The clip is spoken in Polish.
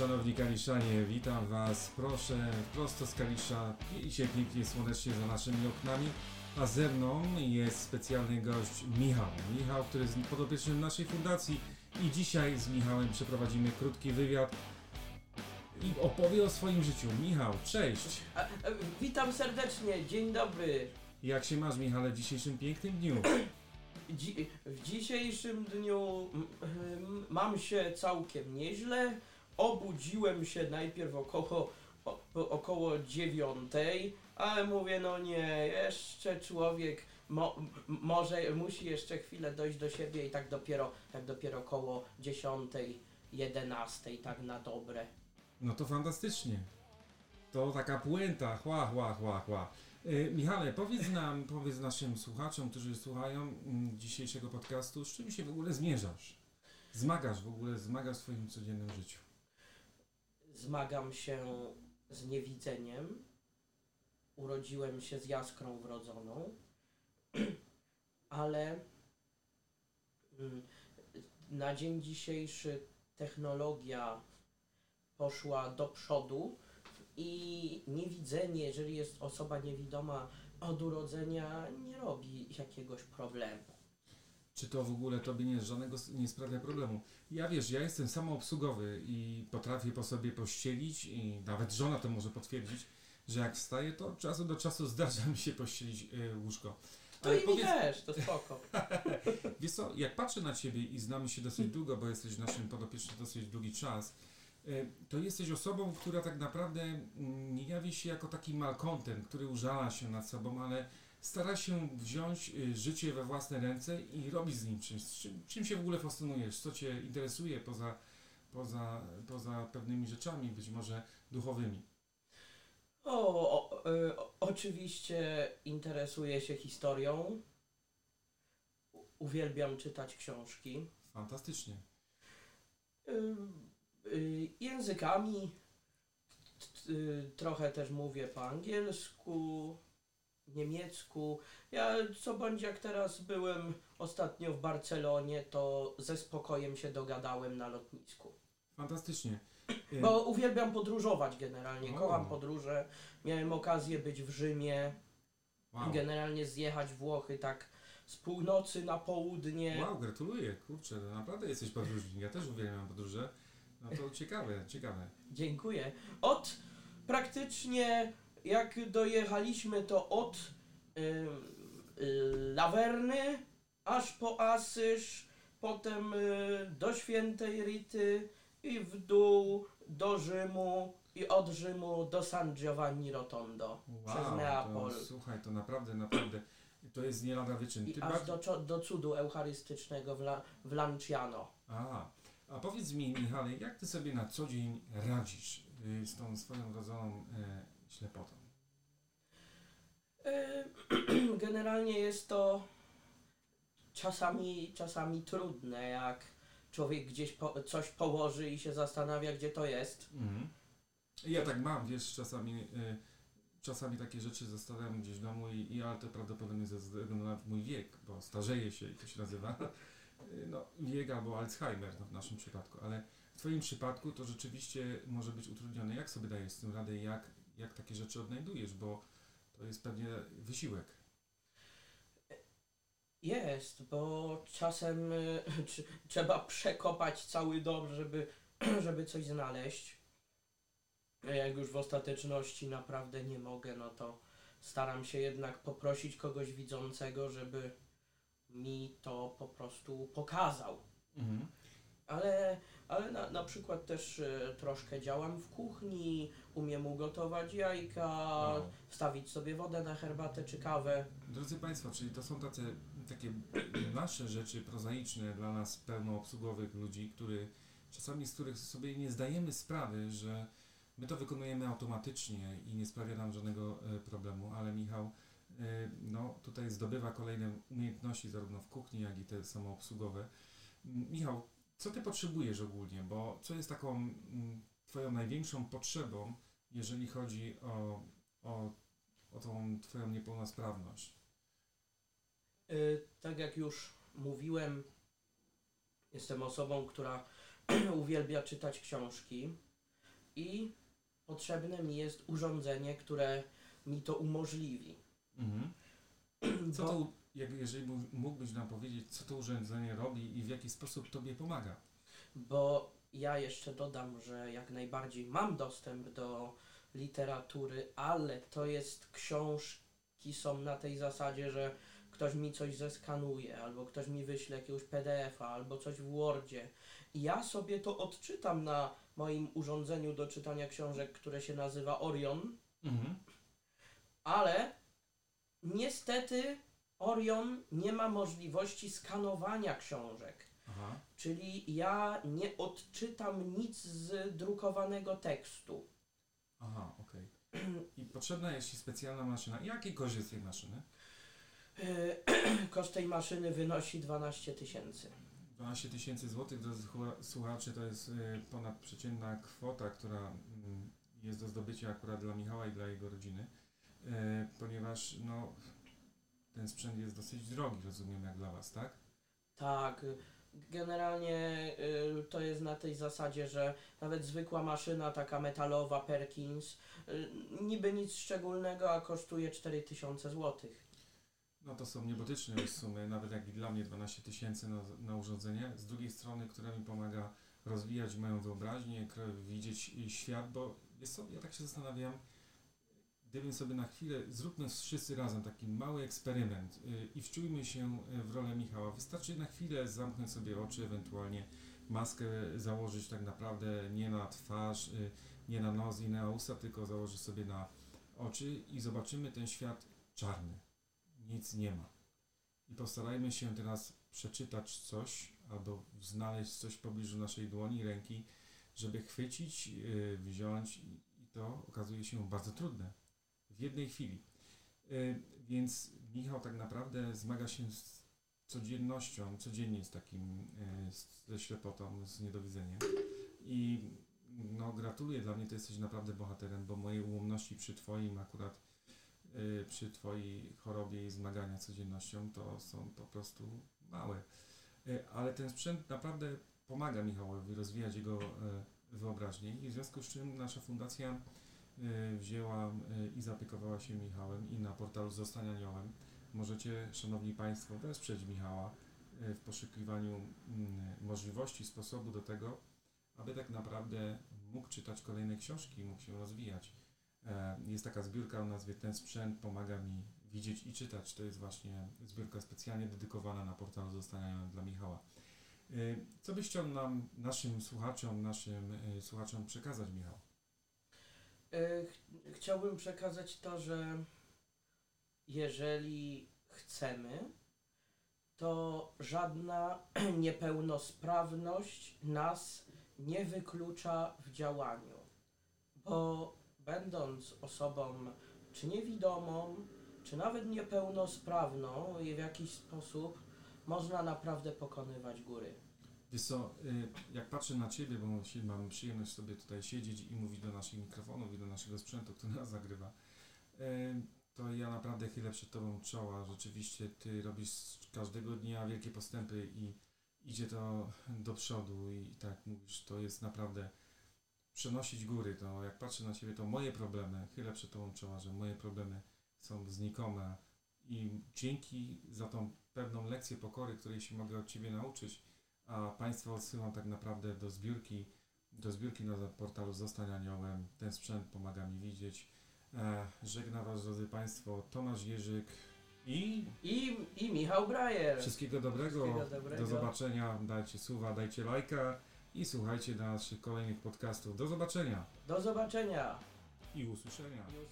Szanowni Kaliszanie, witam Was. Proszę, prosto z Kalisza. Miejcie pięknie, słonecznie za naszymi oknami. A ze mną jest specjalny gość Michał. Michał, który jest podopiecznym naszej fundacji i dzisiaj z Michałem przeprowadzimy krótki wywiad i opowie o swoim życiu. Michał, cześć! A, a, witam serdecznie, dzień dobry. Jak się masz, Michale, w dzisiejszym pięknym dniu? Dzi w dzisiejszym dniu mm, mm, mam się całkiem nieźle. Obudziłem się najpierw około, o, około dziewiątej, ale mówię, no nie, jeszcze człowiek mo może musi jeszcze chwilę dojść do siebie i tak dopiero, tak dopiero około dziesiątej, jedenastej, tak na dobre. No to fantastycznie. To taka puenta, chła, chła, chła, chła. E, Michale, powiedz nam, powiedz naszym słuchaczom, którzy słuchają mm, dzisiejszego podcastu, z czym się w ogóle zmierzasz? Zmagasz w ogóle, zmagasz w swoim codziennym życiu. Zmagam się z niewidzeniem. Urodziłem się z jaskrą wrodzoną, ale mm, na dzień dzisiejszy technologia poszła do przodu i niewidzenie, jeżeli jest osoba niewidoma od urodzenia, nie robi jakiegoś problemu. Czy to w ogóle tobie nie, żadnego nie sprawia problemu? Ja wiesz, ja jestem samoobsługowy i potrafię po sobie pościelić i nawet żona to może potwierdzić, że jak wstaję, to od czasu do czasu zdarza mi się pościelić y, łóżko. To i mi też, to spoko. Wiesz co, jak patrzę na Ciebie i znamy się dosyć długo, bo jesteś naszym podopiecznym dosyć długi czas, y, to jesteś osobą, która tak naprawdę mm, nie jawi się jako taki malkontent, który użala się nad sobą, ale stara się wziąć y, życie we własne ręce i robić z nim czymś. Czym, czym się w ogóle fascynujesz? Co Cię interesuje poza, poza, poza pewnymi rzeczami, być może duchowymi? O, o, y, o, oczywiście interesuję się historią. Uwielbiam czytać książki. Fantastycznie. Y, y, językami. T- y, trochę też mówię po angielsku, niemiecku. Ja co bądź jak teraz byłem ostatnio w Barcelonie, to ze spokojem się dogadałem na lotnisku. Fantastycznie. Y, Bo uwielbiam podróżować generalnie, kocham podróże. Miałem okazję być w Rzymie, wow. generalnie zjechać Włochy tak z północy na południe. Wow, gratuluję, kurczę, no naprawdę jesteś podróżnik. Ja też uwielbiam podróże. No to ciekawe, ciekawe. Dziękuję. Od praktycznie jak dojechaliśmy to od ym, y, Lawerny aż po Asyż, potem y, do Świętej Rity i w dół do Rzymu i od Rzymu do San Giovanni Rotondo przez Neapol. To, słuchaj, to naprawdę, naprawdę, to jest nie lada wyczyn. I Ty aż bardzo- do, do cudu eucharystycznego w, La, w Lanciano. A, a powiedz mi, Michale, jak ty sobie na co dzień radzisz y, z tą swoją wrodzoną e, ślepotą? Y, Generalnie jest to czasami, czasami trudne, jak człowiek gdzieś po, coś położy i się zastanawia, gdzie to jest. Mhm. Ja tak mam, wiesz, czasami, y, czasami takie rzeczy zostawiam gdzieś w domu, i, i ale to prawdopodobnie ze względu na mój wiek, bo starzeję się i to się nazywa y, no, wiek albo Alzheimer no, w naszym przypadku, ale w Twoim przypadku to rzeczywiście może być utrudnione. Jak sobie dajesz z tym radę jak, jak takie rzeczy odnajdujesz, bo to jest pewnie wysiłek. Jest, bo czasem tr- trzeba przekopać cały dom, żeby, żeby coś znaleźć. Jak już w ostateczności naprawdę nie mogę, no to staram się jednak poprosić kogoś widzącego, żeby mi to po prostu pokazał. Mhm. Ale, ale na, na przykład też e, troszkę działam w kuchni, umiem ugotować jajka, Wow. wstawić sobie wodę na herbatę czy kawę. Drodzy Państwo, czyli to są tacy, takie nasze rzeczy prozaiczne dla nas pełnoobsługowych ludzi, który, czasami z których sobie nie zdajemy sprawy, że my to wykonujemy automatycznie i nie sprawia nam żadnego e, problemu, ale Michał e, no, tutaj zdobywa kolejne umiejętności zarówno w kuchni, jak i te samoobsługowe. Michał, co Ty potrzebujesz ogólnie, bo co jest taką mm, Twoją największą potrzebą, jeżeli chodzi o, o, o tą Twoją niepełnosprawność? Y, tak jak już mówiłem, jestem osobą, która uwielbia czytać książki. i potrzebne mi jest urządzenie, które mi to umożliwi. Mhm. Co to, jak, jeżeli mó- mógłbyś nam powiedzieć, co to urządzenie robi i w jaki sposób Tobie pomaga? Bo ja jeszcze dodam, że jak najbardziej mam dostęp do literatury, ale to jest książki są na tej zasadzie, że ktoś mi coś zeskanuje, albo ktoś mi wyśle jakiegoś PDF-a, albo coś w Wordzie. I ja sobie to odczytam na moim urządzeniu do czytania książek, które się nazywa Orion, Mhm. ale niestety Orion nie ma możliwości skanowania książek. Aha. Czyli ja nie odczytam nic z drukowanego tekstu. Aha, okej. I potrzebna jest Ci specjalna maszyna. Jaki koszt jest tej maszyny? Yy, Koszt tej maszyny wynosi 12 tysięcy. 12 tysięcy złotych, drodzy słucha- słuchacze, to jest y, ponadprzeciętna kwota, która mm, jest do zdobycia akurat dla Michała i dla jego rodziny, y, ponieważ no, ten sprzęt jest dosyć drogi, rozumiem, jak dla Was, tak? Tak, generalnie y, to jest na tej zasadzie, że nawet zwykła maszyna, taka metalowa Perkins, y, niby nic szczególnego, a kosztuje 4000 złotych. No to są niebotyczne już sumy, nawet jak i dla mnie 12 tysięcy na, na urządzenie. Z drugiej strony, która mi pomaga rozwijać moją wyobraźnię, widzieć świat, bo jest co, ja tak się zastanawiam, gdybym sobie na chwilę, zróbmy wszyscy razem taki mały eksperyment y, i wczujmy się y, w rolę Michała. Wystarczy na chwilę zamknąć sobie oczy, ewentualnie maskę założyć tak naprawdę nie na twarz, y, nie na nos i na usta, tylko założyć sobie na oczy i zobaczymy ten świat czarny nic nie ma. I postarajmy się teraz przeczytać coś albo znaleźć coś w pobliżu naszej dłoni, ręki, żeby chwycić, wziąć i to okazuje się bardzo trudne w jednej chwili. Yy, więc Michał tak naprawdę zmaga się z codziennością, codziennie z takim, z- ze ślepotą, z niedowidzeniem. I no, gratuluję, dla mnie to jesteś naprawdę bohaterem, bo moje ułomności przy Twoim akurat y, przy Twojej chorobie i zmagania codziennością, to są po prostu małe. Ale ten sprzęt naprawdę pomaga Michałowi rozwijać jego wyobraźnię i w związku z czym nasza fundacja y, wzięła y, i zaopiekowała się Michałem i na portalu Zostań Aniołem możecie, Szanowni Państwo, wesprzeć Michała y, w poszukiwaniu mm, możliwości, sposobu do tego, aby tak naprawdę mógł czytać kolejne książki, mógł się rozwijać. E, Jest taka zbiórka o nazwie Ten sprzęt pomaga mi widzieć i czytać. To jest właśnie zbiórka specjalnie dedykowana na portalu Zostania dla Michała. Co byś chciał nam, naszym słuchaczom, naszym słuchaczom przekazać, Michał? Y, ch- Chciałbym przekazać to, że jeżeli chcemy, to żadna niepełnosprawność nas nie wyklucza w działaniu. Bo będąc osobą czy niewidomą, czy nawet niepełnosprawną w jakiś sposób można naprawdę pokonywać góry. Wiesz co, y, jak patrzę na Ciebie, bo mam przyjemność sobie tutaj siedzieć i mówić do naszych mikrofonów i do naszego sprzętu, który nas zagrywa, y, to ja naprawdę chylę przed Tobą czoła. Rzeczywiście Ty robisz każdego dnia wielkie postępy i idzie to do przodu i tak mówisz, to jest naprawdę przenosić góry. To jak patrzę na Ciebie, to moje problemy, chylę przed Tobą czoła, że moje problemy są znikome i dzięki za tą pewną lekcję pokory, której się mogę od Ciebie nauczyć, a Państwa odsyłam tak naprawdę do zbiórki, do zbiórki na portalu Zostań Aniołem. Ten sprzęt pomaga mi widzieć. E, żegna Was, drodzy Państwo, Tomasz Jerzyk i I, i Michał Brajer. wszystkiego dobrego. Wszystkiego dobrego. Do zobaczenia. Dajcie suwa, dajcie lajka i słuchajcie naszych kolejnych podcastów. Do zobaczenia Do zobaczenia i usłyszenia. i usłyszenia.